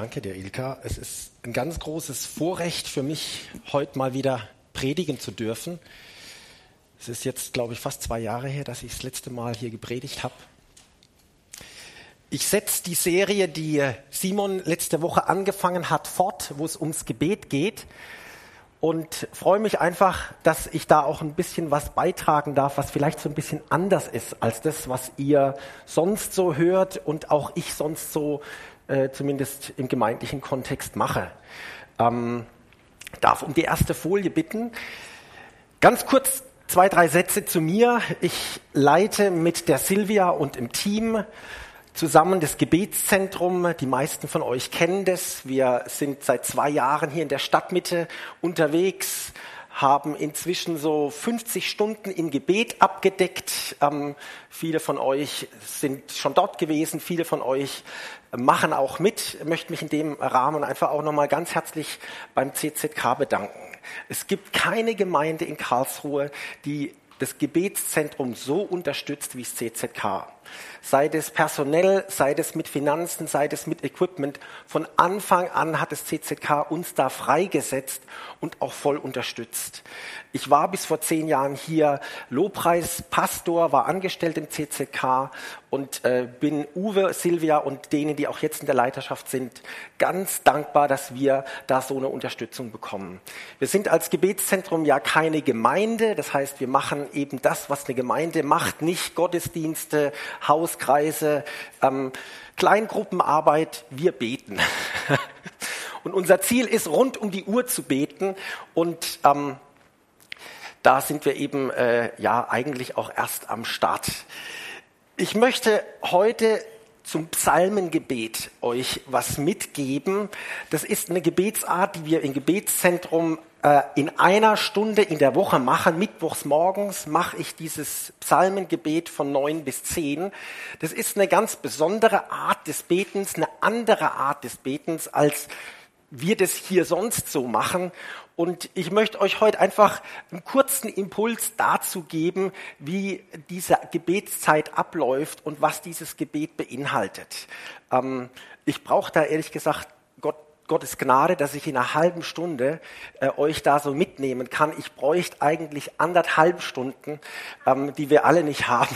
Danke dir, Ilka. Es ist ein ganz großes Vorrecht für mich, heute mal wieder predigen zu dürfen. Es ist jetzt, glaube ich, fast zwei Jahre her, dass ich das letzte Mal hier gepredigt habe. Ich setze die Serie, die Simon letzte Woche angefangen hat, fort, wo es ums Gebet geht. Und freue mich einfach, dass ich da auch ein bisschen was beitragen darf, was vielleicht so ein bisschen anders ist als das, was ihr sonst so hört und auch ich sonst so äh, zumindest im gemeindlichen Kontext mache. Ähm, darf um die erste Folie bitten. Ganz kurz zwei, drei Sätze zu mir. Ich leite mit der Silvia und im Team zusammen das Gebetszentrum. Die meisten von euch kennen das. Wir sind seit zwei Jahren hier in der Stadtmitte unterwegs, haben inzwischen so 50 Stunden in Gebet abgedeckt. Ähm, viele von euch sind schon dort gewesen, viele von euch machen auch mit. Ich möchte mich in dem Rahmen einfach auch nochmal ganz herzlich beim CZK bedanken. Es gibt keine Gemeinde in Karlsruhe, die das Gebetszentrum so unterstützt wie das CZK sei es personell, sei es mit Finanzen, sei es mit Equipment. Von Anfang an hat das CZK uns da freigesetzt und auch voll unterstützt. Ich war bis vor zehn Jahren hier Lobpreispastor, war angestellt im CZK und äh, bin Uwe, Silvia und denen, die auch jetzt in der Leiterschaft sind, ganz dankbar, dass wir da so eine Unterstützung bekommen. Wir sind als Gebetszentrum ja keine Gemeinde, das heißt, wir machen eben das, was eine Gemeinde macht, nicht Gottesdienste, Hauskreise, ähm, Kleingruppenarbeit, wir beten. und unser Ziel ist, rund um die Uhr zu beten und ähm, da sind wir eben äh, ja eigentlich auch erst am Start. Ich möchte heute zum Psalmengebet euch was mitgeben. Das ist eine Gebetsart, die wir im Gebetszentrum in einer Stunde in der Woche machen. Mittwochs morgens mache ich dieses Psalmengebet von neun bis zehn. Das ist eine ganz besondere Art des Betens, eine andere Art des Betens, als wir das hier sonst so machen. Und ich möchte euch heute einfach einen kurzen Impuls dazu geben, wie diese Gebetszeit abläuft und was dieses Gebet beinhaltet. Ähm, ich brauche da ehrlich gesagt Gottes Gnade, dass ich in einer halben Stunde äh, euch da so mitnehmen kann. Ich bräuchte eigentlich anderthalb Stunden, ähm, die wir alle nicht haben,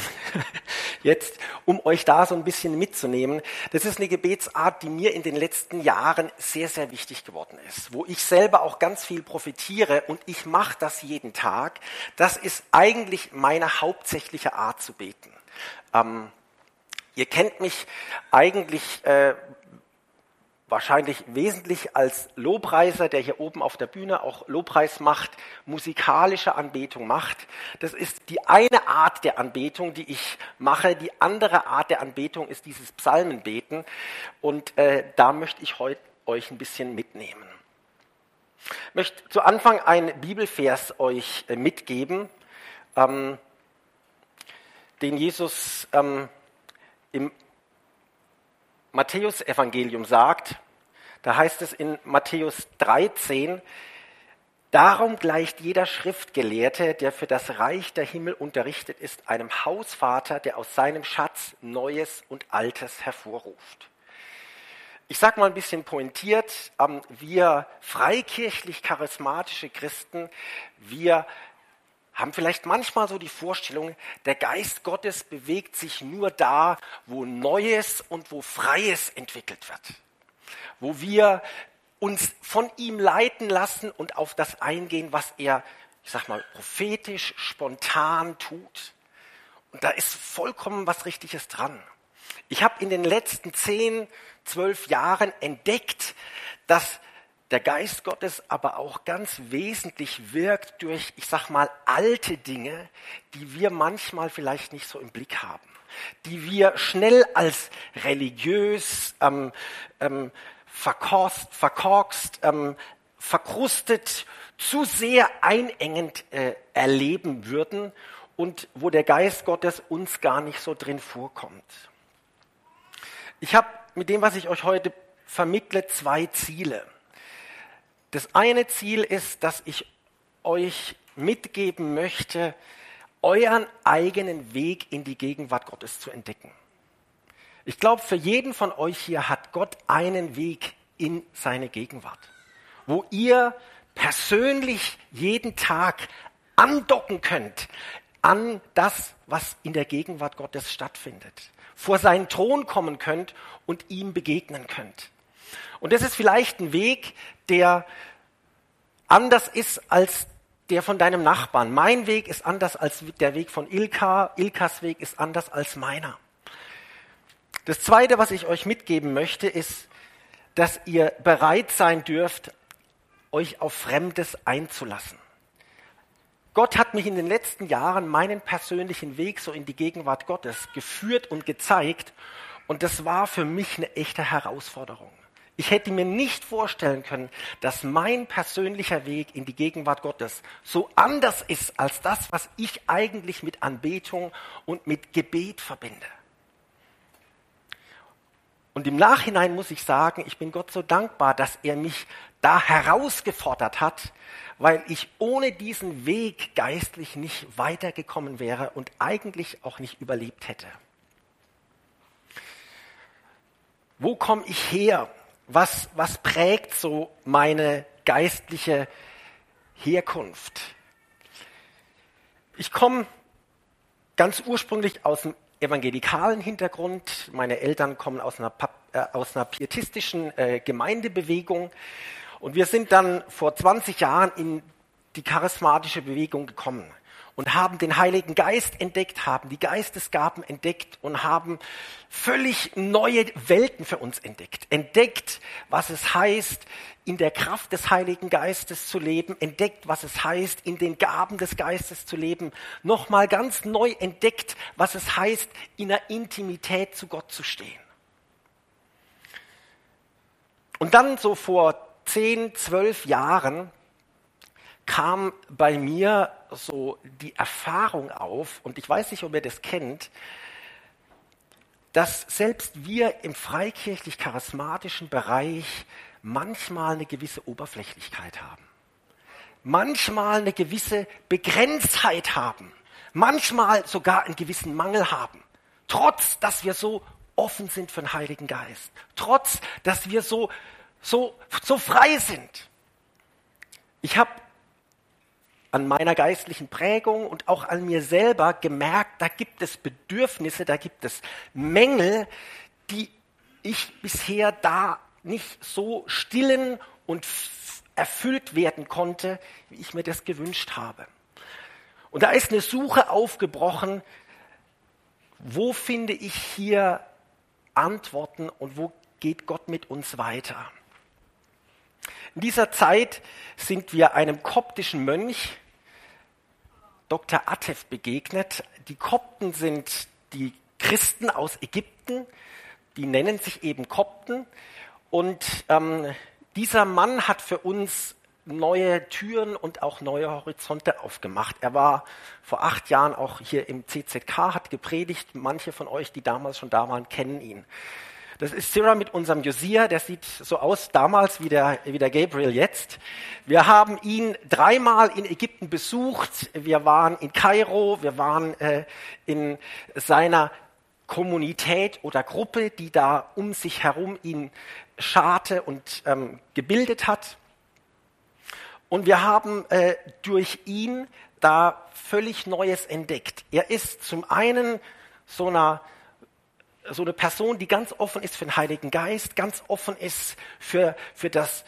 jetzt, um euch da so ein bisschen mitzunehmen. Das ist eine Gebetsart, die mir in den letzten Jahren sehr, sehr wichtig geworden ist, wo ich selber auch ganz viel profitiere und ich mache das jeden Tag. Das ist eigentlich meine hauptsächliche Art zu beten. Ähm, Ihr kennt mich eigentlich äh, wahrscheinlich wesentlich als Lobpreiser, der hier oben auf der Bühne auch Lobpreis macht, musikalische Anbetung macht. Das ist die eine Art der Anbetung, die ich mache. Die andere Art der Anbetung ist dieses Psalmenbeten. Und äh, da möchte ich heute euch ein bisschen mitnehmen. Ich möchte zu Anfang ein Bibelvers euch äh, mitgeben, ähm, den Jesus ähm, im Matthäus-Evangelium sagt, da heißt es in Matthäus 13, Darum gleicht jeder Schriftgelehrte, der für das Reich der Himmel unterrichtet ist, einem Hausvater, der aus seinem Schatz Neues und Altes hervorruft. Ich sage mal ein bisschen pointiert, ähm, wir freikirchlich-charismatische Christen, wir haben vielleicht manchmal so die Vorstellung, der Geist Gottes bewegt sich nur da, wo Neues und wo Freies entwickelt wird. Wo wir uns von ihm leiten lassen und auf das eingehen, was er, ich sag mal, prophetisch, spontan tut. Und da ist vollkommen was Richtiges dran. Ich habe in den letzten zehn, zwölf Jahren entdeckt, dass der Geist Gottes aber auch ganz wesentlich wirkt durch, ich sag mal, alte Dinge, die wir manchmal vielleicht nicht so im Blick haben, die wir schnell als religiös, ähm, ähm, verkorst, verkorkst, ähm, verkrustet, zu sehr einengend äh, erleben würden und wo der Geist Gottes uns gar nicht so drin vorkommt. Ich habe mit dem, was ich euch heute vermittle, zwei Ziele. Das eine Ziel ist, dass ich euch mitgeben möchte, euren eigenen Weg in die Gegenwart Gottes zu entdecken. Ich glaube, für jeden von euch hier hat Gott einen Weg in seine Gegenwart, wo ihr persönlich jeden Tag andocken könnt an das, was in der Gegenwart Gottes stattfindet, vor seinen Thron kommen könnt und ihm begegnen könnt. Und das ist vielleicht ein Weg, der anders ist als der von deinem Nachbarn. Mein Weg ist anders als der Weg von Ilka. Ilkas Weg ist anders als meiner. Das Zweite, was ich euch mitgeben möchte, ist, dass ihr bereit sein dürft, euch auf Fremdes einzulassen. Gott hat mich in den letzten Jahren meinen persönlichen Weg so in die Gegenwart Gottes geführt und gezeigt. Und das war für mich eine echte Herausforderung. Ich hätte mir nicht vorstellen können, dass mein persönlicher Weg in die Gegenwart Gottes so anders ist als das, was ich eigentlich mit Anbetung und mit Gebet verbinde. Und im Nachhinein muss ich sagen, ich bin Gott so dankbar, dass er mich da herausgefordert hat, weil ich ohne diesen Weg geistlich nicht weitergekommen wäre und eigentlich auch nicht überlebt hätte. Wo komme ich her? Was, was prägt so meine geistliche Herkunft? Ich komme ganz ursprünglich aus dem evangelikalen Hintergrund. Meine Eltern kommen aus einer, äh, aus einer pietistischen äh, Gemeindebewegung. Und wir sind dann vor 20 Jahren in die charismatische Bewegung gekommen und haben den Heiligen Geist entdeckt, haben die Geistesgaben entdeckt und haben völlig neue Welten für uns entdeckt. Entdeckt, was es heißt, in der Kraft des Heiligen Geistes zu leben, entdeckt, was es heißt, in den Gaben des Geistes zu leben, nochmal ganz neu entdeckt, was es heißt, in der Intimität zu Gott zu stehen. Und dann so vor zehn, zwölf Jahren kam bei mir so die Erfahrung auf, und ich weiß nicht, ob ihr das kennt, dass selbst wir im freikirchlich-charismatischen Bereich manchmal eine gewisse Oberflächlichkeit haben, manchmal eine gewisse Begrenztheit haben, manchmal sogar einen gewissen Mangel haben, trotz dass wir so offen sind für den Heiligen Geist, trotz dass wir so, so, so frei sind. Ich habe an meiner geistlichen Prägung und auch an mir selber gemerkt, da gibt es Bedürfnisse, da gibt es Mängel, die ich bisher da nicht so stillen und erfüllt werden konnte, wie ich mir das gewünscht habe. Und da ist eine Suche aufgebrochen, wo finde ich hier Antworten und wo geht Gott mit uns weiter. In dieser Zeit sind wir einem koptischen Mönch Dr. Atef begegnet. Die Kopten sind die Christen aus Ägypten, die nennen sich eben Kopten. Und ähm, dieser Mann hat für uns neue Türen und auch neue Horizonte aufgemacht. Er war vor acht Jahren auch hier im CZK, hat gepredigt. Manche von euch, die damals schon da waren, kennen ihn. Das ist Sarah mit unserem Josia, der sieht so aus damals wie der, wie der Gabriel jetzt. Wir haben ihn dreimal in Ägypten besucht. Wir waren in Kairo, wir waren äh, in seiner Kommunität oder Gruppe, die da um sich herum ihn scharte und ähm, gebildet hat. Und wir haben äh, durch ihn da völlig Neues entdeckt. Er ist zum einen so einer so eine Person, die ganz offen ist für den Heiligen Geist, ganz offen ist für, für das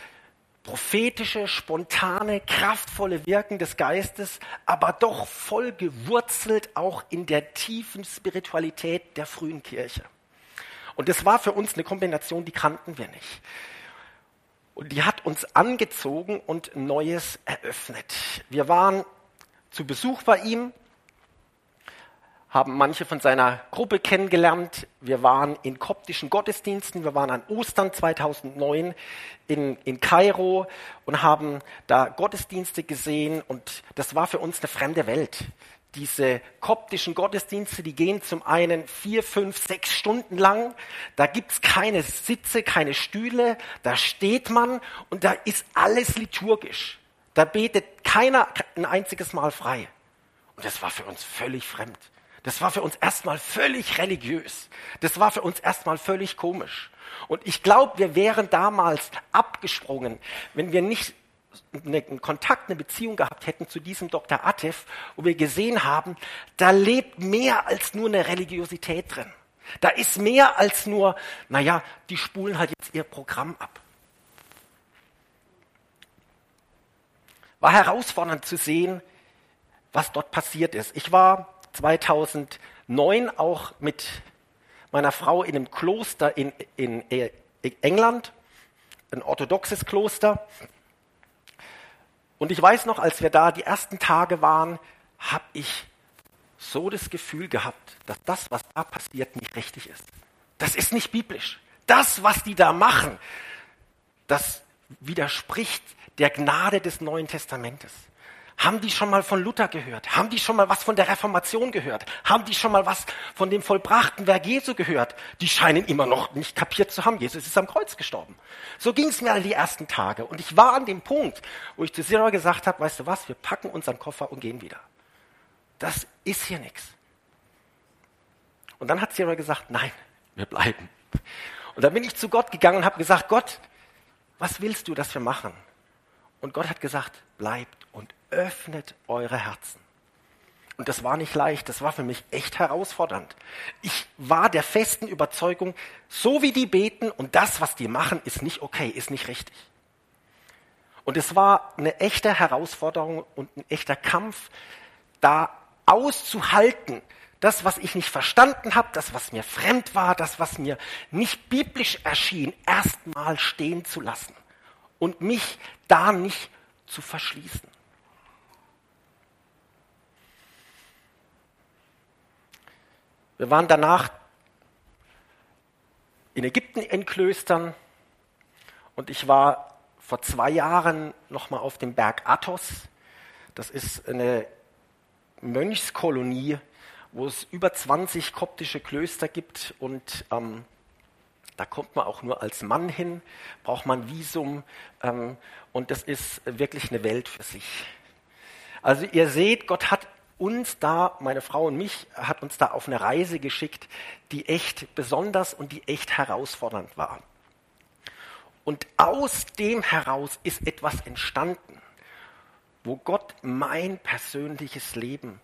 prophetische, spontane, kraftvolle Wirken des Geistes, aber doch voll gewurzelt auch in der tiefen Spiritualität der frühen Kirche. Und das war für uns eine Kombination, die kannten wir nicht. Und die hat uns angezogen und Neues eröffnet. Wir waren zu Besuch bei ihm haben manche von seiner Gruppe kennengelernt. Wir waren in koptischen Gottesdiensten. Wir waren an Ostern 2009 in, in Kairo und haben da Gottesdienste gesehen. Und das war für uns eine fremde Welt. Diese koptischen Gottesdienste, die gehen zum einen vier, fünf, sechs Stunden lang. Da gibt's keine Sitze, keine Stühle. Da steht man und da ist alles liturgisch. Da betet keiner ein einziges Mal frei. Und das war für uns völlig fremd. Das war für uns erstmal völlig religiös. Das war für uns erstmal völlig komisch. Und ich glaube, wir wären damals abgesprungen, wenn wir nicht einen Kontakt, eine Beziehung gehabt hätten zu diesem Dr. Atef, wo wir gesehen haben, da lebt mehr als nur eine Religiosität drin. Da ist mehr als nur, naja, die spulen halt jetzt ihr Programm ab. War herausfordernd zu sehen, was dort passiert ist. Ich war 2009 auch mit meiner Frau in einem Kloster in, in England, ein orthodoxes Kloster. Und ich weiß noch, als wir da die ersten Tage waren, habe ich so das Gefühl gehabt, dass das, was da passiert, nicht richtig ist. Das ist nicht biblisch. Das, was die da machen, das widerspricht der Gnade des Neuen Testamentes. Haben die schon mal von Luther gehört? Haben die schon mal was von der Reformation gehört? Haben die schon mal was von dem vollbrachten Werk Jesu gehört? Die scheinen immer noch nicht kapiert zu haben. Jesus ist am Kreuz gestorben. So ging es mir all die ersten Tage. Und ich war an dem Punkt, wo ich zu Sarah gesagt habe, weißt du was, wir packen unseren Koffer und gehen wieder. Das ist hier nichts. Und dann hat Sarah gesagt, nein, wir bleiben. Und dann bin ich zu Gott gegangen und habe gesagt, Gott, was willst du, dass wir machen? Und Gott hat gesagt, bleibt und öffnet eure Herzen. Und das war nicht leicht, das war für mich echt herausfordernd. Ich war der festen Überzeugung, so wie die beten und das, was die machen, ist nicht okay, ist nicht richtig. Und es war eine echte Herausforderung und ein echter Kampf, da auszuhalten, das, was ich nicht verstanden habe, das, was mir fremd war, das, was mir nicht biblisch erschien, erstmal stehen zu lassen und mich da nicht zu verschließen. Wir waren danach in Ägypten in Klöstern und ich war vor zwei Jahren nochmal auf dem Berg Athos. Das ist eine Mönchskolonie, wo es über 20 koptische Klöster gibt und ähm, da kommt man auch nur als Mann hin, braucht man Visum ähm, und das ist wirklich eine Welt für sich. Also ihr seht, Gott hat uns da, meine Frau und mich, hat uns da auf eine Reise geschickt, die echt besonders und die echt herausfordernd war. Und aus dem heraus ist etwas entstanden, wo Gott mein persönliches Leben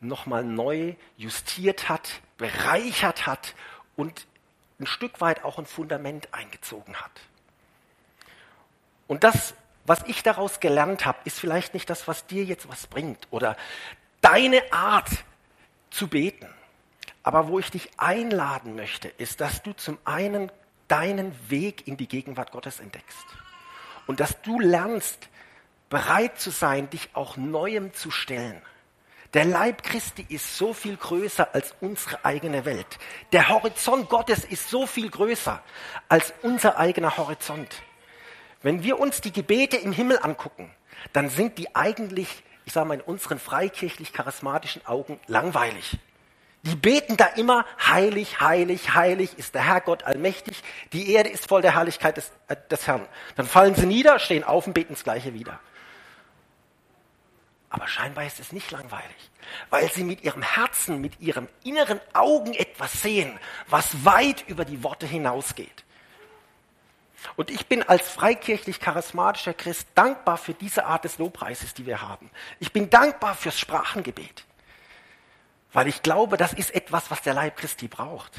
nochmal neu justiert hat, bereichert hat und ein Stück weit auch ein Fundament eingezogen hat. Und das, was ich daraus gelernt habe, ist vielleicht nicht das, was dir jetzt was bringt oder deine Art zu beten. Aber wo ich dich einladen möchte, ist, dass du zum einen deinen Weg in die Gegenwart Gottes entdeckst und dass du lernst, bereit zu sein, dich auch Neuem zu stellen. Der Leib Christi ist so viel größer als unsere eigene Welt. Der Horizont Gottes ist so viel größer als unser eigener Horizont. Wenn wir uns die Gebete im Himmel angucken, dann sind die eigentlich, ich sage mal, in unseren freikirchlich-charismatischen Augen langweilig. Die beten da immer, heilig, heilig, heilig ist der Herr Gott allmächtig, die Erde ist voll der Herrlichkeit des, äh, des Herrn. Dann fallen sie nieder, stehen auf und beten das Gleiche wieder. Aber scheinbar ist es nicht langweilig, weil sie mit ihrem Herzen, mit ihrem inneren Augen etwas sehen, was weit über die Worte hinausgeht. Und ich bin als freikirchlich charismatischer Christ dankbar für diese Art des Lobpreises, die wir haben. Ich bin dankbar fürs Sprachengebet, weil ich glaube, das ist etwas, was der Leib Christi braucht.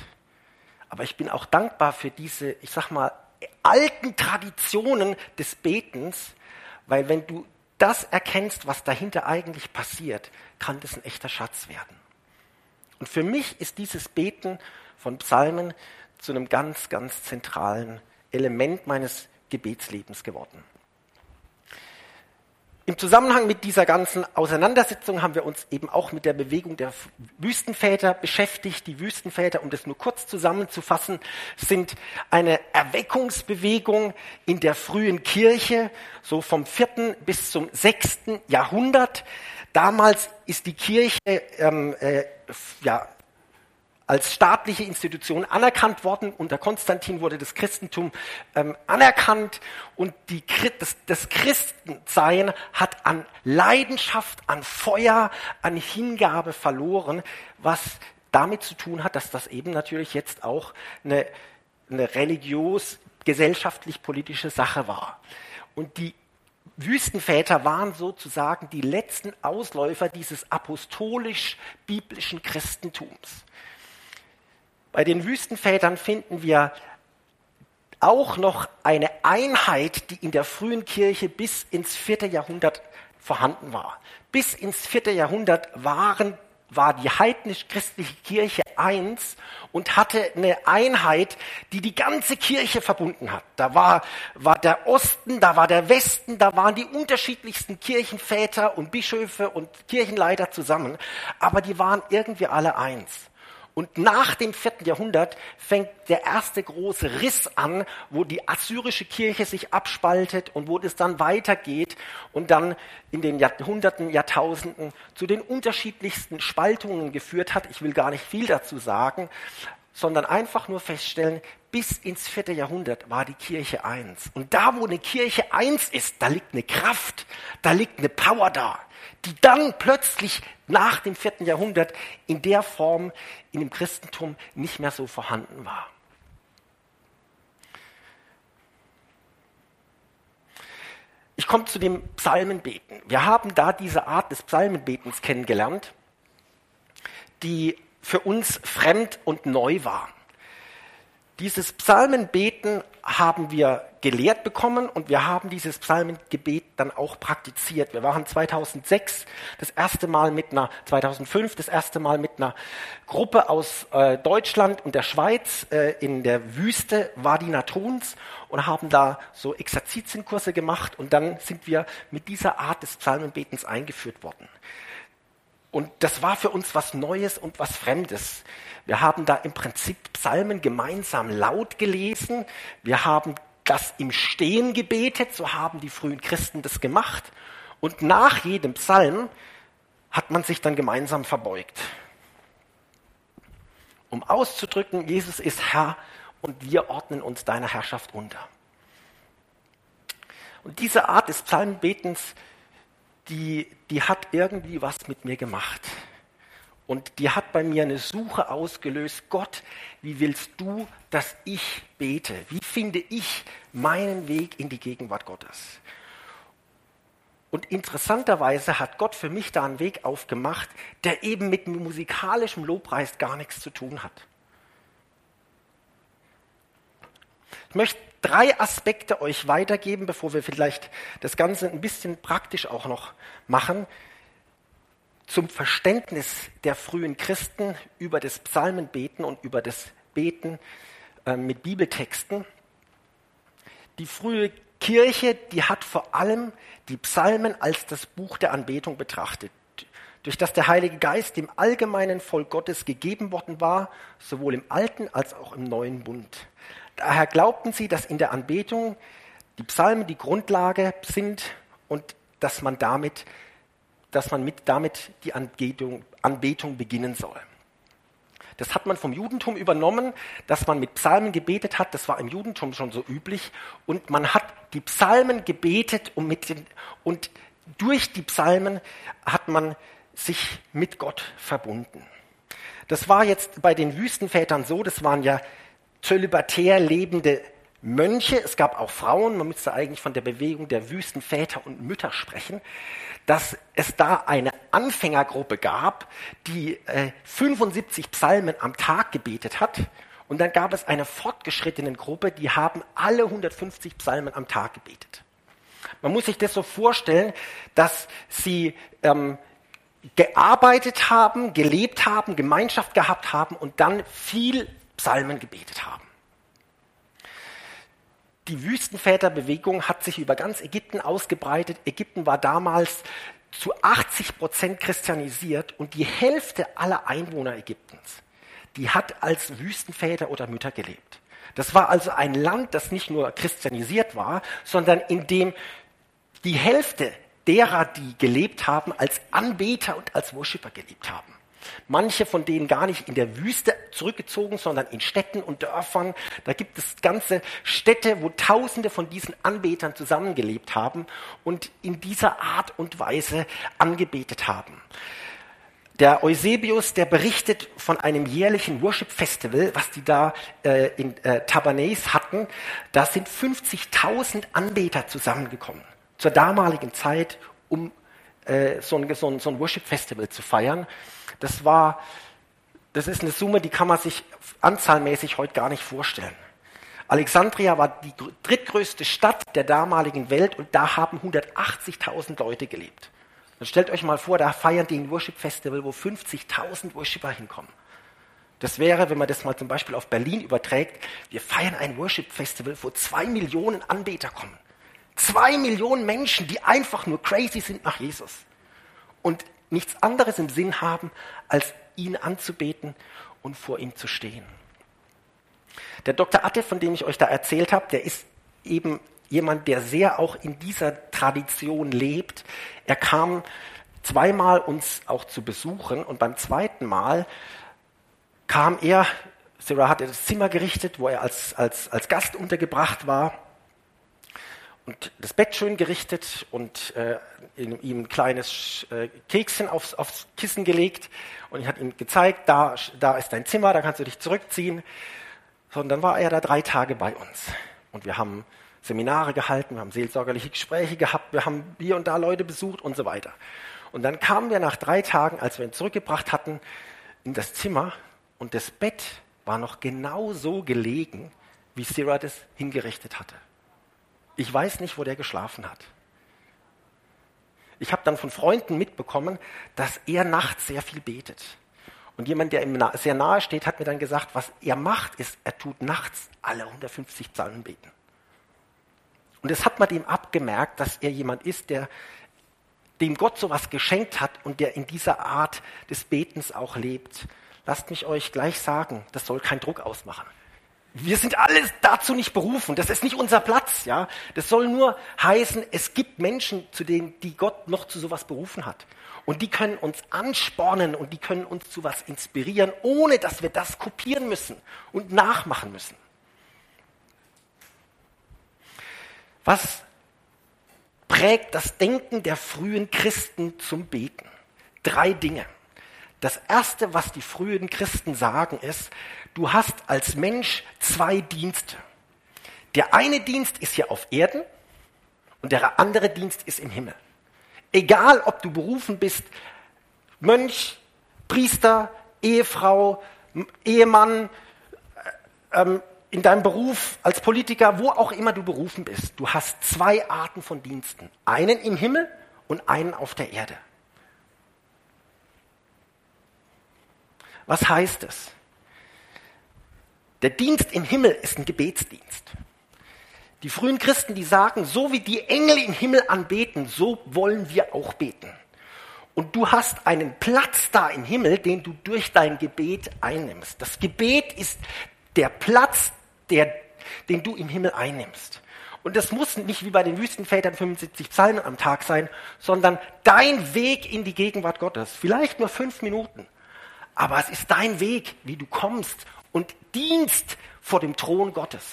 Aber ich bin auch dankbar für diese, ich sag mal, alten Traditionen des Betens, weil wenn du das erkennst, was dahinter eigentlich passiert, kann das ein echter Schatz werden. Und für mich ist dieses Beten von Psalmen zu einem ganz, ganz zentralen Element meines Gebetslebens geworden. Im Zusammenhang mit dieser ganzen Auseinandersetzung haben wir uns eben auch mit der Bewegung der Wüstenväter beschäftigt. Die Wüstenväter, um das nur kurz zusammenzufassen, sind eine Erweckungsbewegung in der frühen Kirche, so vom vierten bis zum sechsten Jahrhundert. Damals ist die Kirche ähm, äh, ja, als staatliche Institution anerkannt worden. Unter Konstantin wurde das Christentum ähm, anerkannt und die, das, das Christensein hat an Leidenschaft, an Feuer, an Hingabe verloren, was damit zu tun hat, dass das eben natürlich jetzt auch eine, eine religiös, gesellschaftlich-politische Sache war. Und die Wüstenväter waren sozusagen die letzten Ausläufer dieses apostolisch-biblischen Christentums. Bei den Wüstenvätern finden wir auch noch eine Einheit, die in der frühen Kirche bis ins vierte Jahrhundert vorhanden war. Bis ins vierte Jahrhundert waren war die heidnisch-christliche Kirche eins und hatte eine Einheit, die die ganze Kirche verbunden hat. Da war, war der Osten, da war der Westen, da waren die unterschiedlichsten Kirchenväter und Bischöfe und Kirchenleiter zusammen, aber die waren irgendwie alle eins. Und nach dem vierten Jahrhundert fängt der erste große Riss an, wo die assyrische Kirche sich abspaltet und wo es dann weitergeht und dann in den Jahrhunderten, Jahrtausenden zu den unterschiedlichsten Spaltungen geführt hat. Ich will gar nicht viel dazu sagen, sondern einfach nur feststellen, bis ins vierte Jahrhundert war die Kirche eins. Und da, wo eine Kirche eins ist, da liegt eine Kraft, da liegt eine Power da die dann plötzlich nach dem vierten Jahrhundert in der Form in dem Christentum nicht mehr so vorhanden war. Ich komme zu dem Psalmenbeten. Wir haben da diese Art des Psalmenbetens kennengelernt, die für uns fremd und neu war. Dieses Psalmenbeten haben wir gelehrt bekommen und wir haben dieses Psalmengebet dann auch praktiziert. Wir waren 2006 das erste Mal mit einer, 2005 das erste Mal mit einer Gruppe aus äh, Deutschland und der Schweiz äh, in der Wüste Wadina Truns und haben da so Exerzitienkurse gemacht und dann sind wir mit dieser Art des Psalmenbetens eingeführt worden. Und das war für uns was Neues und was Fremdes. Wir haben da im Prinzip Psalmen gemeinsam laut gelesen. Wir haben das im Stehen gebetet, so haben die frühen Christen das gemacht. Und nach jedem Psalm hat man sich dann gemeinsam verbeugt, um auszudrücken, Jesus ist Herr und wir ordnen uns deiner Herrschaft unter. Und diese Art des Psalmbetens die, die hat irgendwie was mit mir gemacht. Und die hat bei mir eine Suche ausgelöst. Gott, wie willst du, dass ich bete? Wie finde ich meinen Weg in die Gegenwart Gottes? Und interessanterweise hat Gott für mich da einen Weg aufgemacht, der eben mit musikalischem Lobpreis gar nichts zu tun hat. Ich möchte drei Aspekte euch weitergeben, bevor wir vielleicht das Ganze ein bisschen praktisch auch noch machen, zum Verständnis der frühen Christen über das Psalmenbeten und über das Beten äh, mit Bibeltexten. Die frühe Kirche, die hat vor allem die Psalmen als das Buch der Anbetung betrachtet, durch das der Heilige Geist dem allgemeinen Volk Gottes gegeben worden war, sowohl im Alten als auch im Neuen Bund. Daher glaubten sie, dass in der Anbetung die Psalmen die Grundlage sind und dass man damit, dass man mit damit die Anbetung, Anbetung beginnen soll. Das hat man vom Judentum übernommen, dass man mit Psalmen gebetet hat. Das war im Judentum schon so üblich. Und man hat die Psalmen gebetet und, mit den, und durch die Psalmen hat man sich mit Gott verbunden. Das war jetzt bei den Wüstenvätern so, das waren ja zölibatär lebende Mönche, es gab auch Frauen, man müsste eigentlich von der Bewegung der Wüstenväter und Mütter sprechen, dass es da eine Anfängergruppe gab, die äh, 75 Psalmen am Tag gebetet hat. Und dann gab es eine fortgeschrittene Gruppe, die haben alle 150 Psalmen am Tag gebetet. Man muss sich das so vorstellen, dass sie ähm, gearbeitet haben, gelebt haben, Gemeinschaft gehabt haben und dann viel Psalmen gebetet haben. Die Wüstenväterbewegung hat sich über ganz Ägypten ausgebreitet. Ägypten war damals zu 80 Prozent christianisiert und die Hälfte aller Einwohner Ägyptens, die hat als Wüstenväter oder Mütter gelebt. Das war also ein Land, das nicht nur christianisiert war, sondern in dem die Hälfte derer, die gelebt haben, als Anbeter und als Worshipper gelebt haben. Manche von denen gar nicht in der Wüste zurückgezogen, sondern in Städten und Dörfern. Da gibt es ganze Städte, wo Tausende von diesen Anbetern zusammengelebt haben und in dieser Art und Weise angebetet haben. Der Eusebius, der berichtet von einem jährlichen Worship Festival, was die da äh, in äh, Tabernes hatten. Da sind 50.000 Anbeter zusammengekommen zur damaligen Zeit, um äh, so, ein, so, ein, so ein Worship Festival zu feiern. Das war, das ist eine Summe, die kann man sich anzahlmäßig heute gar nicht vorstellen. Alexandria war die drittgrößte Stadt der damaligen Welt und da haben 180.000 Leute gelebt. Dann stellt euch mal vor, da feiern die ein Worship Festival, wo 50.000 Worshipper hinkommen. Das wäre, wenn man das mal zum Beispiel auf Berlin überträgt, wir feiern ein Worship Festival, wo zwei Millionen Anbeter kommen. Zwei Millionen Menschen, die einfach nur crazy sind nach Jesus und nichts anderes im Sinn haben, als ihn anzubeten und vor ihm zu stehen. Der Dr. Atte, von dem ich euch da erzählt habe, der ist eben jemand, der sehr auch in dieser Tradition lebt. Er kam zweimal uns auch zu besuchen und beim zweiten Mal kam er, Sarah hatte das Zimmer gerichtet, wo er als, als, als Gast untergebracht war und das Bett schön gerichtet und äh, ihm ein kleines äh, Kekschen aufs, aufs Kissen gelegt und ich hatte ihm gezeigt, da, da ist dein Zimmer, da kannst du dich zurückziehen. So, und dann war er da drei Tage bei uns und wir haben Seminare gehalten, wir haben seelsorgerliche Gespräche gehabt, wir haben hier und da Leute besucht und so weiter. Und dann kamen wir nach drei Tagen, als wir ihn zurückgebracht hatten, in das Zimmer und das Bett war noch genau so gelegen, wie Sarah das hingerichtet hatte. Ich weiß nicht, wo der geschlafen hat. Ich habe dann von Freunden mitbekommen, dass er nachts sehr viel betet. Und jemand, der ihm sehr nahe steht, hat mir dann gesagt, was er macht, ist, er tut nachts alle 150 Psalmen beten. Und das hat man ihm abgemerkt, dass er jemand ist, der dem Gott sowas geschenkt hat und der in dieser Art des Betens auch lebt. Lasst mich euch gleich sagen, das soll keinen Druck ausmachen. Wir sind alles dazu nicht berufen. Das ist nicht unser Platz, ja. Das soll nur heißen, es gibt Menschen, zu denen, die Gott noch zu sowas berufen hat. Und die können uns anspornen und die können uns zu was inspirieren, ohne dass wir das kopieren müssen und nachmachen müssen. Was prägt das Denken der frühen Christen zum Beten? Drei Dinge. Das erste, was die frühen Christen sagen, ist, du hast als Mensch zwei Dienste. Der eine Dienst ist hier auf Erden und der andere Dienst ist im Himmel. Egal, ob du berufen bist, Mönch, Priester, Ehefrau, Ehemann, äh, ähm, in deinem Beruf, als Politiker, wo auch immer du berufen bist, du hast zwei Arten von Diensten. Einen im Himmel und einen auf der Erde. Was heißt es? Der Dienst im Himmel ist ein Gebetsdienst. Die frühen Christen, die sagen, so wie die Engel im Himmel anbeten, so wollen wir auch beten. Und du hast einen Platz da im Himmel, den du durch dein Gebet einnimmst. Das Gebet ist der Platz, der, den du im Himmel einnimmst. Und das muss nicht wie bei den Wüstenvätern 75 Psalmen am Tag sein, sondern dein Weg in die Gegenwart Gottes. Vielleicht nur fünf Minuten. Aber es ist dein Weg, wie du kommst und dienst vor dem Thron Gottes.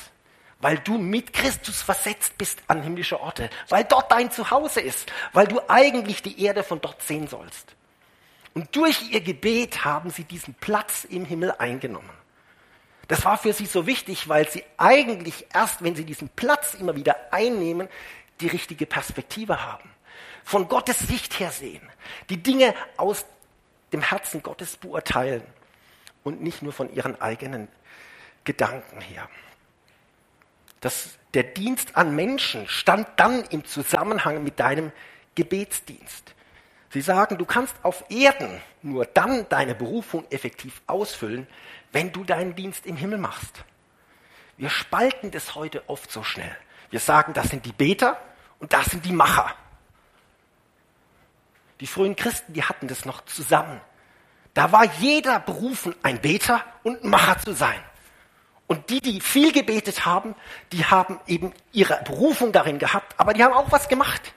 Weil du mit Christus versetzt bist an himmlische Orte. Weil dort dein Zuhause ist. Weil du eigentlich die Erde von dort sehen sollst. Und durch ihr Gebet haben sie diesen Platz im Himmel eingenommen. Das war für sie so wichtig, weil sie eigentlich erst, wenn sie diesen Platz immer wieder einnehmen, die richtige Perspektive haben. Von Gottes Sicht her sehen. Die Dinge aus dem Herzen Gottes beurteilen und nicht nur von ihren eigenen Gedanken her. Das, der Dienst an Menschen stand dann im Zusammenhang mit deinem Gebetsdienst. Sie sagen, du kannst auf Erden nur dann deine Berufung effektiv ausfüllen, wenn du deinen Dienst im Himmel machst. Wir spalten das heute oft so schnell. Wir sagen, das sind die Beter und das sind die Macher. Die frühen Christen, die hatten das noch zusammen. Da war jeder berufen, ein Beter und ein Macher zu sein. Und die, die viel gebetet haben, die haben eben ihre Berufung darin gehabt, aber die haben auch was gemacht.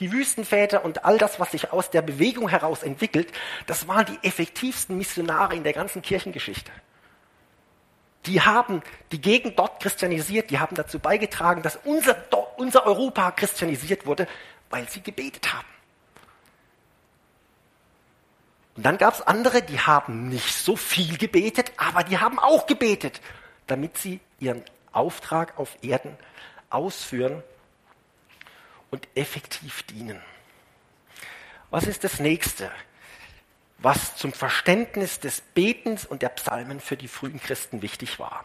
Die Wüstenväter und all das, was sich aus der Bewegung heraus entwickelt, das waren die effektivsten Missionare in der ganzen Kirchengeschichte. Die haben die Gegend dort christianisiert, die haben dazu beigetragen, dass unser, unser Europa christianisiert wurde, weil sie gebetet haben. Und dann gab es andere, die haben nicht so viel gebetet, aber die haben auch gebetet, damit sie ihren Auftrag auf Erden ausführen und effektiv dienen. Was ist das nächste, was zum Verständnis des Betens und der Psalmen für die frühen Christen wichtig war?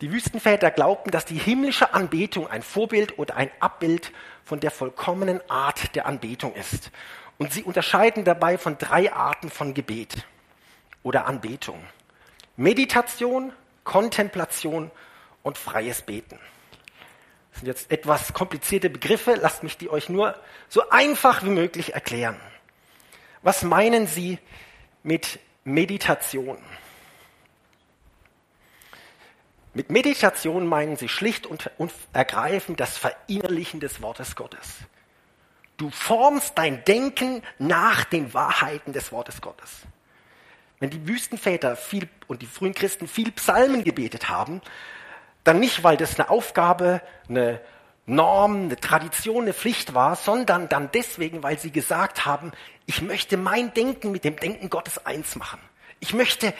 Die Wüstenväter glaubten, dass die himmlische Anbetung ein Vorbild oder ein Abbild von der vollkommenen Art der Anbetung ist. Und sie unterscheiden dabei von drei Arten von Gebet oder Anbetung. Meditation, Kontemplation und freies Beten. Das sind jetzt etwas komplizierte Begriffe, lasst mich die euch nur so einfach wie möglich erklären. Was meinen Sie mit Meditation? Mit Meditation meinen Sie schlicht und, ergreifend das Verinnerlichen des Wortes Gottes. Du formst dein Denken nach den Wahrheiten des Wortes Gottes. Wenn die Wüstenväter viel und die frühen Christen viel Psalmen gebetet haben, dann nicht, weil das eine Aufgabe, eine Norm, eine Tradition, eine Pflicht war, sondern dann deswegen, weil sie gesagt haben, ich möchte mein Denken mit dem Denken Gottes eins machen. Ich möchte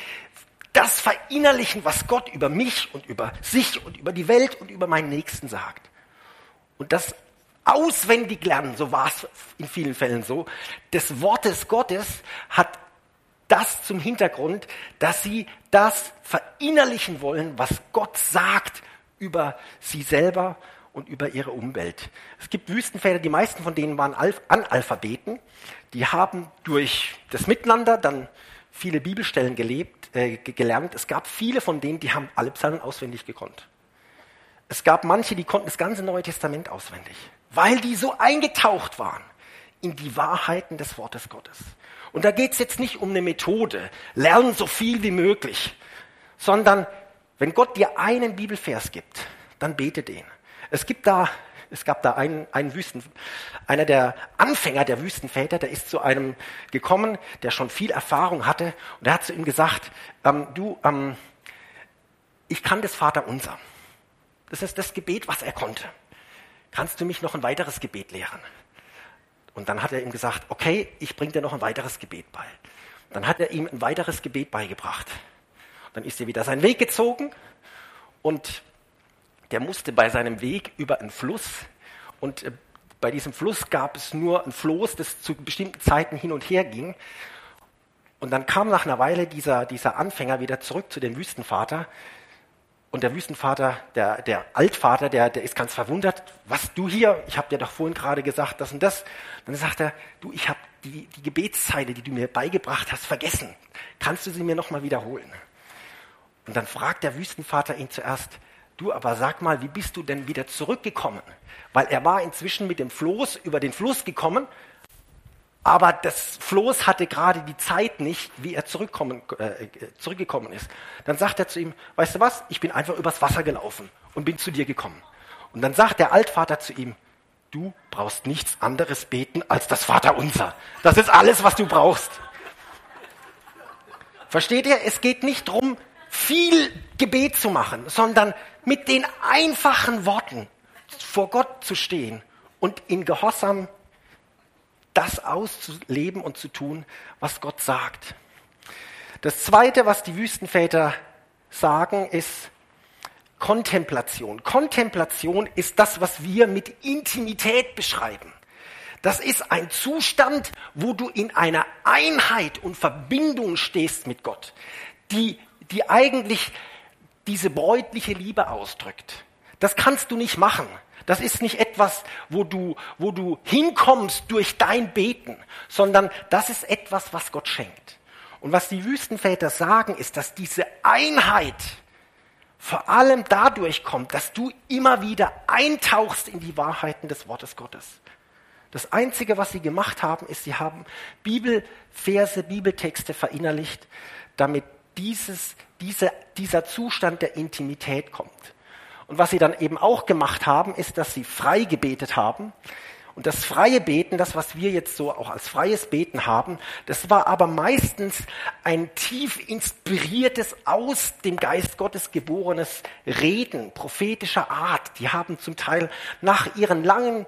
das verinnerlichen, was Gott über mich und über sich und über die Welt und über meinen Nächsten sagt. Und das auswendig lernen, so war es in vielen Fällen so, des Wortes Gottes hat das zum Hintergrund, dass sie das verinnerlichen wollen, was Gott sagt über sie selber und über ihre Umwelt. Es gibt Wüstenväter, die meisten von denen waren Analphabeten. Die haben durch das Miteinander dann viele Bibelstellen gelebt, äh, gelernt. Es gab viele von denen, die haben alle Psalmen auswendig gekonnt. Es gab manche, die konnten das ganze Neue Testament auswendig, weil die so eingetaucht waren in die Wahrheiten des Wortes Gottes. Und da geht es jetzt nicht um eine Methode, lern so viel wie möglich, sondern wenn Gott dir einen Bibelvers gibt, dann bete den. Es gibt da, es gab da einen, einen Wüsten, einer der Anfänger der Wüstenväter, der ist zu einem gekommen, der schon viel Erfahrung hatte, und er hat zu ihm gesagt, ähm, du, ähm, ich kann das Vater unser. Das ist das Gebet, was er konnte. Kannst du mich noch ein weiteres Gebet lehren? Und dann hat er ihm gesagt, okay, ich bringe dir noch ein weiteres Gebet bei. Dann hat er ihm ein weiteres Gebet beigebracht. Dann ist er wieder seinen Weg gezogen und der musste bei seinem Weg über einen Fluss und äh, bei diesem Fluss gab es nur ein Floß, das zu bestimmten Zeiten hin und her ging. Und dann kam nach einer Weile dieser, dieser Anfänger wieder zurück zu dem Wüstenvater und der Wüstenvater, der, der Altvater, der, der ist ganz verwundert, was du hier, ich habe dir doch vorhin gerade gesagt, das und das. Dann sagt er, du, ich habe die, die Gebetszeile, die du mir beigebracht hast, vergessen. Kannst du sie mir nochmal wiederholen? Und dann fragt der Wüstenvater ihn zuerst, du, aber sag mal, wie bist du denn wieder zurückgekommen? Weil er war inzwischen mit dem Floß über den Fluss gekommen aber das Floß hatte gerade die Zeit nicht, wie er zurückkommen, äh, zurückgekommen ist. Dann sagt er zu ihm, weißt du was, ich bin einfach übers Wasser gelaufen und bin zu dir gekommen. Und dann sagt der Altvater zu ihm, du brauchst nichts anderes beten als das Vaterunser. Das ist alles, was du brauchst. Versteht ihr? Es geht nicht darum, viel Gebet zu machen, sondern mit den einfachen Worten vor Gott zu stehen und in Gehorsam das auszuleben und zu tun, was Gott sagt. Das Zweite, was die Wüstenväter sagen, ist Kontemplation. Kontemplation ist das, was wir mit Intimität beschreiben. Das ist ein Zustand, wo du in einer Einheit und Verbindung stehst mit Gott, die, die eigentlich diese bräutliche Liebe ausdrückt. Das kannst du nicht machen. Das ist nicht etwas, wo du, wo du hinkommst durch dein Beten, sondern das ist etwas, was Gott schenkt. Und was die Wüstenväter sagen, ist, dass diese Einheit vor allem dadurch kommt, dass du immer wieder eintauchst in die Wahrheiten des Wortes Gottes. Das Einzige, was sie gemacht haben, ist, sie haben Bibelverse, Bibeltexte verinnerlicht, damit dieses, diese, dieser Zustand der Intimität kommt. Und was sie dann eben auch gemacht haben, ist, dass sie frei gebetet haben. Und das freie Beten, das, was wir jetzt so auch als freies Beten haben, das war aber meistens ein tief inspiriertes, aus dem Geist Gottes geborenes Reden prophetischer Art. Die haben zum Teil nach ihren langen,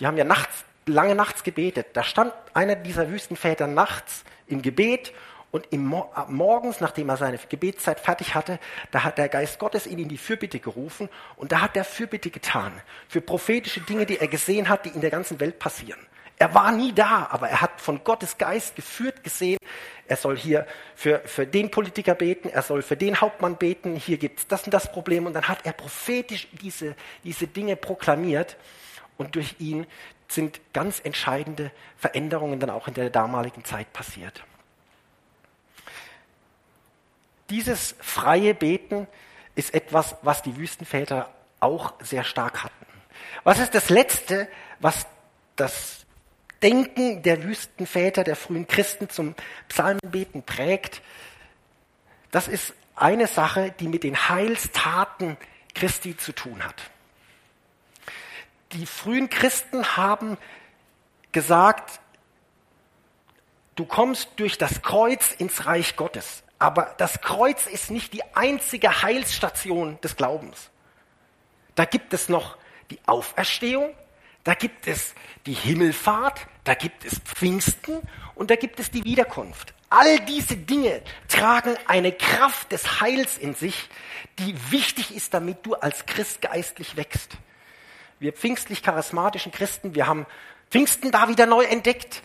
die haben ja nachts, lange nachts gebetet. Da stand einer dieser Wüstenväter nachts im Gebet und im, morgens, nachdem er seine Gebetszeit fertig hatte, da hat der Geist Gottes ihn in die Fürbitte gerufen und da hat er Fürbitte getan für prophetische Dinge, die er gesehen hat, die in der ganzen Welt passieren. Er war nie da, aber er hat von Gottes Geist geführt gesehen, er soll hier für, für den Politiker beten, er soll für den Hauptmann beten, hier gibt es das und das Problem und dann hat er prophetisch diese, diese Dinge proklamiert und durch ihn sind ganz entscheidende Veränderungen dann auch in der damaligen Zeit passiert. Dieses freie Beten ist etwas, was die Wüstenväter auch sehr stark hatten. Was ist das Letzte, was das Denken der Wüstenväter, der frühen Christen zum Psalmenbeten prägt? Das ist eine Sache, die mit den Heilstaten Christi zu tun hat. Die frühen Christen haben gesagt, du kommst durch das Kreuz ins Reich Gottes. Aber das Kreuz ist nicht die einzige Heilsstation des Glaubens. Da gibt es noch die Auferstehung, da gibt es die Himmelfahrt, da gibt es Pfingsten und da gibt es die Wiederkunft. All diese Dinge tragen eine Kraft des Heils in sich, die wichtig ist, damit du als Christ geistlich wächst. Wir pfingstlich charismatischen Christen, wir haben Pfingsten da wieder neu entdeckt.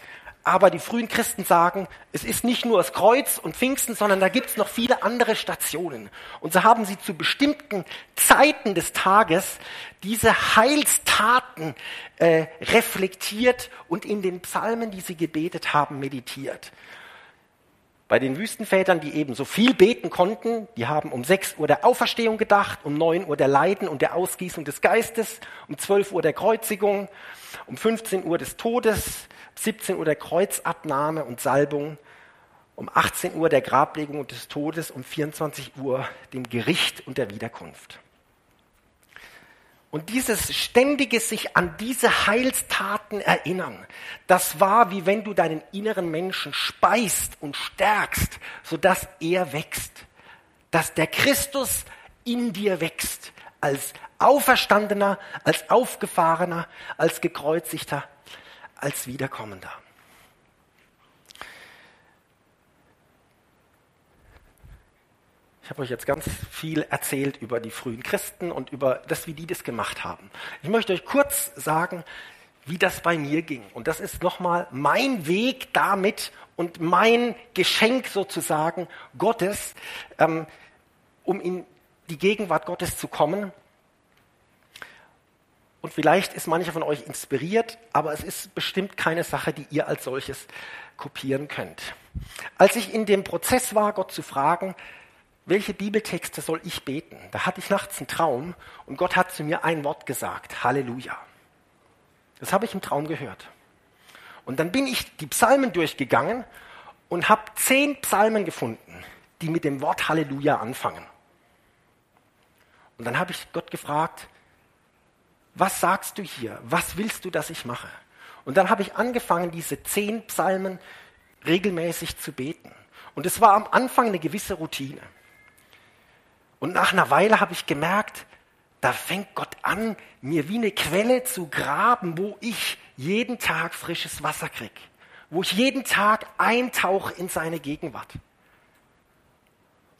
Aber die frühen Christen sagen, es ist nicht nur das Kreuz und Pfingsten, sondern da gibt es noch viele andere Stationen. Und so haben sie zu bestimmten Zeiten des Tages diese Heilstaten äh, reflektiert und in den Psalmen, die sie gebetet haben, meditiert. Bei den Wüstenvätern, die eben so viel beten konnten, die haben um 6 Uhr der Auferstehung gedacht, um 9 Uhr der Leiden und der Ausgießung des Geistes, um 12 Uhr der Kreuzigung, um 15 Uhr des Todes, 17 Uhr der Kreuzabnahme und Salbung, um 18 Uhr der Grablegung und des Todes, um 24 Uhr dem Gericht und der Wiederkunft. Und dieses ständige sich an diese Heilstaten erinnern, das war wie wenn du deinen inneren Menschen speist und stärkst, sodass er wächst. Dass der Christus in dir wächst, als Auferstandener, als Aufgefahrener, als Gekreuzigter, als Wiederkommender. Ich habe euch jetzt ganz viel erzählt über die frühen Christen und über das, wie die das gemacht haben. Ich möchte euch kurz sagen, wie das bei mir ging. Und das ist nochmal mein Weg damit und mein Geschenk sozusagen Gottes, ähm, um in die Gegenwart Gottes zu kommen und vielleicht ist mancher von euch inspiriert, aber es ist bestimmt keine Sache, die ihr als solches kopieren könnt. Als ich in dem Prozess war, Gott zu fragen, welche Bibeltexte soll ich beten? Da hatte ich nachts einen Traum und Gott hat zu mir ein Wort gesagt, Halleluja. Das habe ich im Traum gehört. Und dann bin ich die Psalmen durchgegangen und habe zehn Psalmen gefunden, die mit dem Wort Halleluja anfangen. Und dann habe ich Gott gefragt, was sagst du hier? Was willst du, dass ich mache? Und dann habe ich angefangen, diese zehn Psalmen regelmäßig zu beten. Und es war am Anfang eine gewisse Routine. Und nach einer Weile habe ich gemerkt, da fängt Gott an, mir wie eine Quelle zu graben, wo ich jeden Tag frisches Wasser krieg, wo ich jeden Tag eintauche in seine Gegenwart,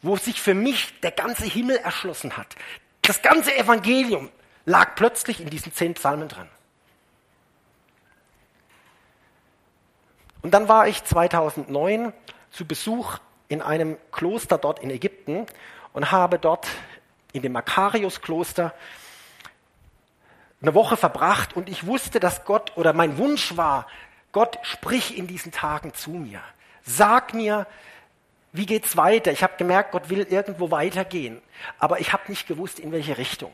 wo sich für mich der ganze Himmel erschlossen hat, das ganze Evangelium, lag plötzlich in diesen zehn Psalmen drin. Und dann war ich 2009 zu Besuch in einem Kloster dort in Ägypten und habe dort in dem Makarius-Kloster eine Woche verbracht und ich wusste, dass Gott oder mein Wunsch war, Gott sprich in diesen Tagen zu mir. Sag mir, wie geht's weiter? Ich habe gemerkt, Gott will irgendwo weitergehen, aber ich habe nicht gewusst, in welche Richtung.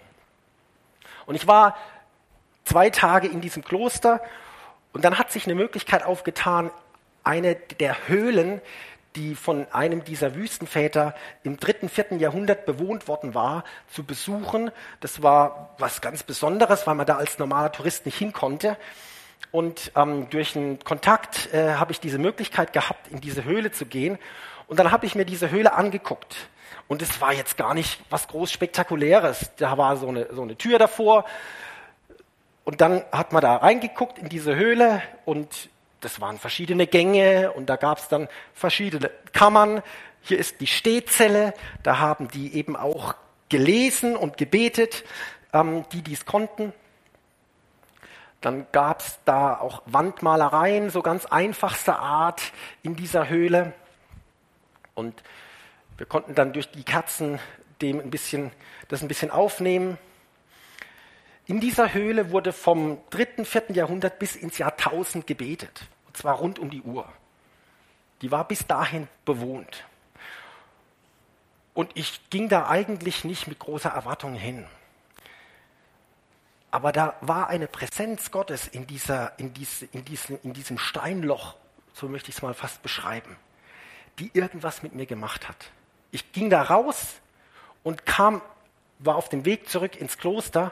Und ich war zwei Tage in diesem Kloster und dann hat sich eine Möglichkeit aufgetan, eine der Höhlen, die von einem dieser Wüstenväter im dritten, vierten Jahrhundert bewohnt worden war, zu besuchen. Das war was ganz Besonderes, weil man da als normaler Tourist nicht hin konnte. und ähm, durch einen Kontakt äh, habe ich diese Möglichkeit gehabt, in diese Höhle zu gehen. Und dann habe ich mir diese Höhle angeguckt. Und es war jetzt gar nicht was groß Spektakuläres. Da war so eine, so eine Tür davor. Und dann hat man da reingeguckt in diese Höhle und das waren verschiedene Gänge und da gab es dann verschiedene Kammern. Hier ist die Stehzelle, da haben die eben auch gelesen und gebetet, ähm, die dies konnten. Dann gab es da auch Wandmalereien, so ganz einfachster Art in dieser Höhle. Und wir konnten dann durch die Kerzen dem ein bisschen, das ein bisschen aufnehmen. In dieser Höhle wurde vom dritten, vierten Jahrhundert bis ins Jahrtausend gebetet. Und zwar rund um die Uhr. Die war bis dahin bewohnt. Und ich ging da eigentlich nicht mit großer Erwartung hin. Aber da war eine Präsenz Gottes in, dieser, in, diese, in, diesem, in diesem Steinloch, so möchte ich es mal fast beschreiben, die irgendwas mit mir gemacht hat. Ich ging da raus und kam, war auf dem Weg zurück ins Kloster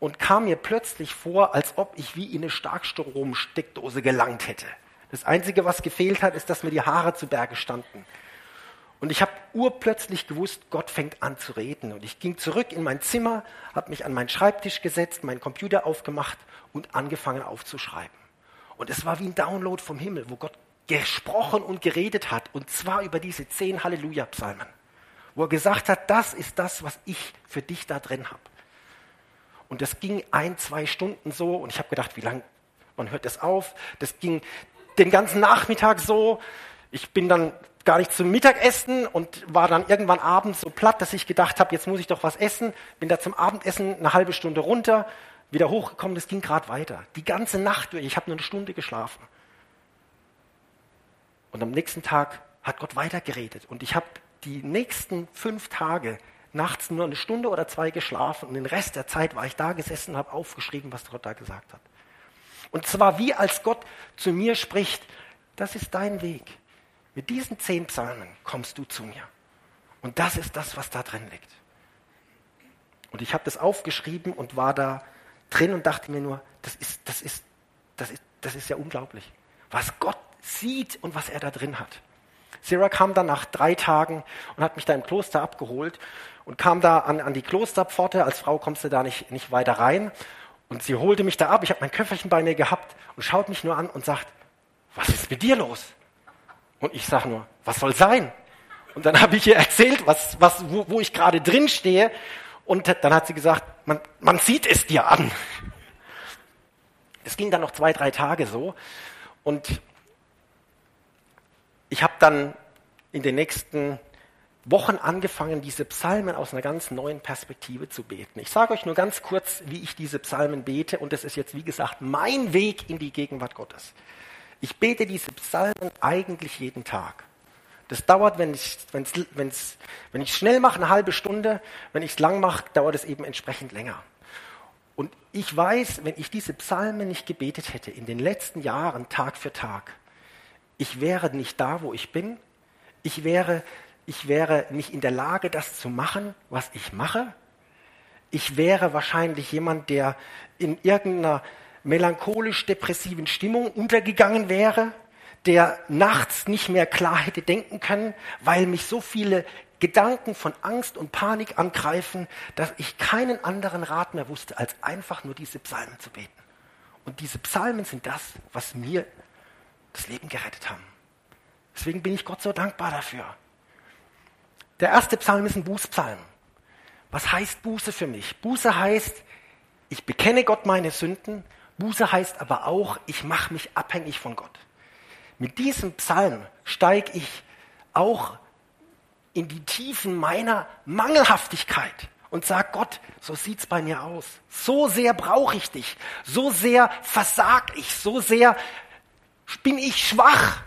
und kam mir plötzlich vor, als ob ich wie in eine Starkstromsteckdose gelangt hätte. Das Einzige, was gefehlt hat, ist, dass mir die Haare zu Berge standen. Und ich habe urplötzlich gewusst, Gott fängt an zu reden. Und ich ging zurück in mein Zimmer, habe mich an meinen Schreibtisch gesetzt, meinen Computer aufgemacht und angefangen aufzuschreiben. Und es war wie ein Download vom Himmel, wo Gott gesprochen und geredet hat. Und zwar über diese zehn Halleluja-Psalmen. Wo er gesagt hat, das ist das, was ich für dich da drin habe. Und das ging ein, zwei Stunden so. Und ich habe gedacht, wie lange, man hört das auf? Das ging den ganzen Nachmittag so. Ich bin dann gar nicht zum Mittagessen und war dann irgendwann abends so platt, dass ich gedacht habe, jetzt muss ich doch was essen. Bin da zum Abendessen eine halbe Stunde runter, wieder hochgekommen, das ging gerade weiter. Die ganze Nacht durch, ich habe nur eine Stunde geschlafen. Und am nächsten Tag hat Gott weitergeredet und ich habe die nächsten fünf Tage nachts nur eine Stunde oder zwei geschlafen und den Rest der Zeit war ich da gesessen und habe aufgeschrieben, was Gott da gesagt hat. Und zwar wie als Gott zu mir spricht, das ist dein Weg. Mit diesen zehn Psalmen kommst du zu mir. Und das ist das, was da drin liegt. Und ich habe das aufgeschrieben und war da drin und dachte mir nur, das ist, das ist, das ist, das ist ja unglaublich, was Gott sieht und was er da drin hat. Sarah kam dann nach drei Tagen und hat mich da im Kloster abgeholt und kam da an, an die Klosterpforte. Als Frau kommst du da nicht, nicht weiter rein. Und sie holte mich da ab. Ich habe mein Köfferchen bei mir gehabt und schaut mich nur an und sagt, was ist mit dir los? Und ich sage nur, was soll sein? Und dann habe ich ihr erzählt, was, was, wo, wo ich gerade drin stehe. Und dann hat sie gesagt, man, man sieht es dir an. Es ging dann noch zwei, drei Tage so. Und ich habe dann in den nächsten Wochen angefangen, diese Psalmen aus einer ganz neuen Perspektive zu beten. Ich sage euch nur ganz kurz, wie ich diese Psalmen bete. Und das ist jetzt, wie gesagt, mein Weg in die Gegenwart Gottes. Ich bete diese Psalmen eigentlich jeden Tag. Das dauert, wenn ich wenn's, wenn's, wenn schnell mache, eine halbe Stunde. Wenn ich es lang mache, dauert es eben entsprechend länger. Und ich weiß, wenn ich diese Psalmen nicht gebetet hätte in den letzten Jahren, Tag für Tag, ich wäre nicht da, wo ich bin. Ich wäre, ich wäre nicht in der Lage, das zu machen, was ich mache. Ich wäre wahrscheinlich jemand, der in irgendeiner melancholisch-depressiven Stimmung untergegangen wäre, der nachts nicht mehr klar hätte denken können, weil mich so viele Gedanken von Angst und Panik angreifen, dass ich keinen anderen Rat mehr wusste, als einfach nur diese Psalmen zu beten. Und diese Psalmen sind das, was mir das Leben gerettet haben. Deswegen bin ich Gott so dankbar dafür. Der erste Psalm ist ein Bußpsalm. Was heißt Buße für mich? Buße heißt, ich bekenne Gott meine Sünden Buße heißt aber auch, ich mache mich abhängig von Gott. Mit diesem Psalm steige ich auch in die Tiefen meiner Mangelhaftigkeit und sage Gott, so sieht's bei mir aus. So sehr brauche ich dich. So sehr versag ich. So sehr bin ich schwach.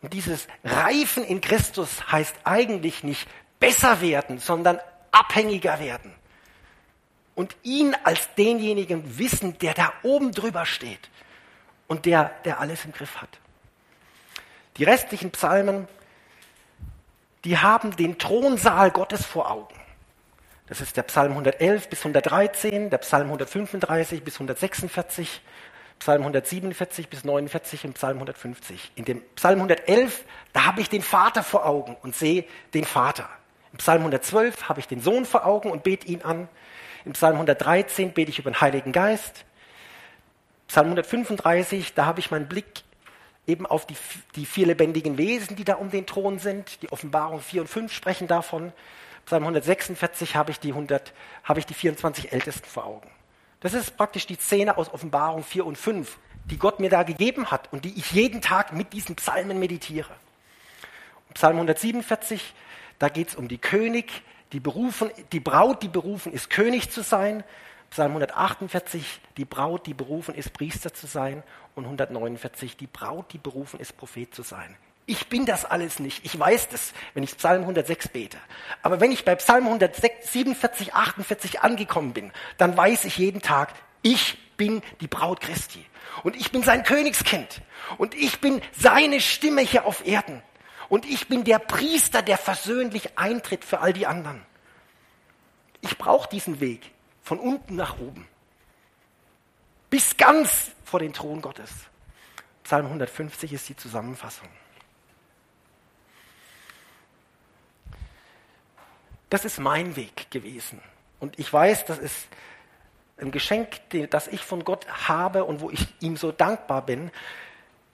Und dieses Reifen in Christus heißt eigentlich nicht besser werden, sondern abhängiger werden und ihn als denjenigen wissen, der da oben drüber steht und der, der alles im Griff hat. Die restlichen Psalmen, die haben den Thronsaal Gottes vor Augen. Das ist der Psalm 111 bis 113, der Psalm 135 bis 146, Psalm 147 bis 49 und Psalm 150. In dem Psalm 111, da habe ich den Vater vor Augen und sehe den Vater. Im Psalm 112 habe ich den Sohn vor Augen und bete ihn an. Im Psalm 113 bete ich über den Heiligen Geist. Psalm 135, da habe ich meinen Blick eben auf die, die vier lebendigen Wesen, die da um den Thron sind. Die Offenbarung 4 und 5 sprechen davon. Psalm 146 habe ich die, 100, habe ich die 24 Ältesten vor Augen. Das ist praktisch die Szene aus Offenbarung 4 und 5, die Gott mir da gegeben hat und die ich jeden Tag mit diesen Psalmen meditiere. Psalm 147, da geht es um die König, die, berufen, die Braut, die berufen ist, König zu sein. Psalm 148, die Braut, die berufen ist, Priester zu sein. Und 149, die Braut, die berufen ist, Prophet zu sein. Ich bin das alles nicht. Ich weiß das, wenn ich Psalm 106 bete. Aber wenn ich bei Psalm 147, 48 angekommen bin, dann weiß ich jeden Tag, ich bin die Braut Christi. Und ich bin sein Königskind. Und ich bin seine Stimme hier auf Erden. Und ich bin der Priester, der versöhnlich eintritt für all die anderen. Ich brauche diesen Weg von unten nach oben. Bis ganz vor den Thron Gottes. Psalm 150 ist die Zusammenfassung. Das ist mein Weg gewesen. Und ich weiß, das ist ein Geschenk, das ich von Gott habe und wo ich ihm so dankbar bin.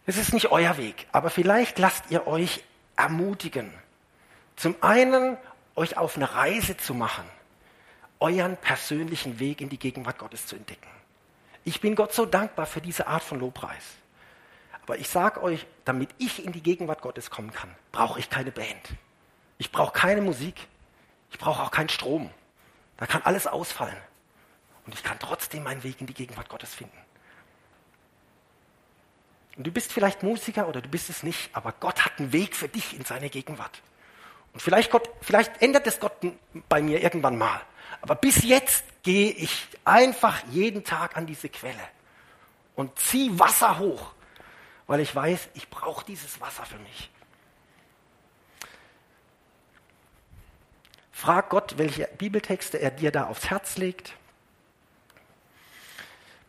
Es ist nicht euer Weg, aber vielleicht lasst ihr euch ermutigen. Zum einen, euch auf eine Reise zu machen, euren persönlichen Weg in die Gegenwart Gottes zu entdecken. Ich bin Gott so dankbar für diese Art von Lobpreis. Aber ich sage euch, damit ich in die Gegenwart Gottes kommen kann, brauche ich keine Band. Ich brauche keine Musik. Ich brauche auch keinen Strom. Da kann alles ausfallen. Und ich kann trotzdem meinen Weg in die Gegenwart Gottes finden. Und du bist vielleicht Musiker oder du bist es nicht, aber Gott hat einen Weg für dich in seine Gegenwart. Und vielleicht, Gott, vielleicht ändert es Gott bei mir irgendwann mal. Aber bis jetzt gehe ich einfach jeden Tag an diese Quelle und ziehe Wasser hoch, weil ich weiß, ich brauche dieses Wasser für mich. Frag Gott, welche Bibeltexte er dir da aufs Herz legt.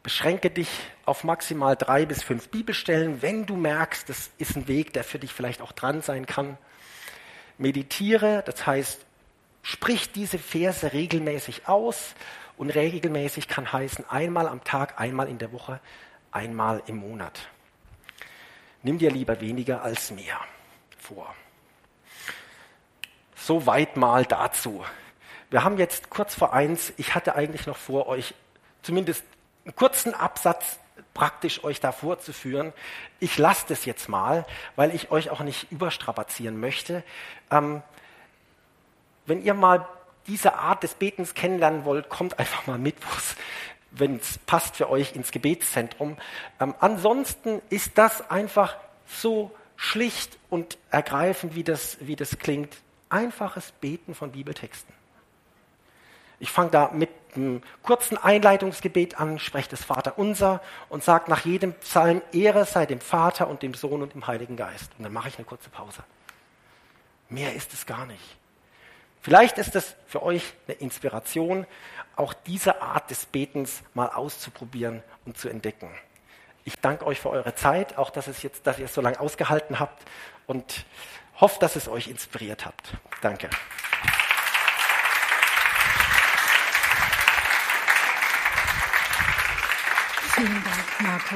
Beschränke dich auf maximal drei bis fünf Bibelstellen, wenn du merkst, das ist ein Weg, der für dich vielleicht auch dran sein kann. Meditiere, das heißt, sprich diese Verse regelmäßig aus und regelmäßig kann heißen einmal am Tag, einmal in der Woche, einmal im Monat. Nimm dir lieber weniger als mehr vor. Soweit mal dazu. Wir haben jetzt kurz vor eins, ich hatte eigentlich noch vor, euch zumindest einen kurzen Absatz praktisch euch da vorzuführen. Ich lasse das jetzt mal, weil ich euch auch nicht überstrapazieren möchte. Ähm, wenn ihr mal diese Art des Betens kennenlernen wollt, kommt einfach mal mit, wenn es passt für euch ins Gebetszentrum. Ähm, ansonsten ist das einfach so schlicht und ergreifend, wie das, wie das klingt. Einfaches Beten von Bibeltexten. Ich fange da mit einem kurzen Einleitungsgebet an, spreche das Vater unser und sage nach jedem Psalm, Ehre sei dem Vater und dem Sohn und dem Heiligen Geist. Und dann mache ich eine kurze Pause. Mehr ist es gar nicht. Vielleicht ist es für euch eine Inspiration, auch diese Art des Betens mal auszuprobieren und zu entdecken. Ich danke euch für eure Zeit, auch dass, es jetzt, dass ihr es so lange ausgehalten habt und hoffe, dass es euch inspiriert hat. Danke. Vielen Dank, Marco.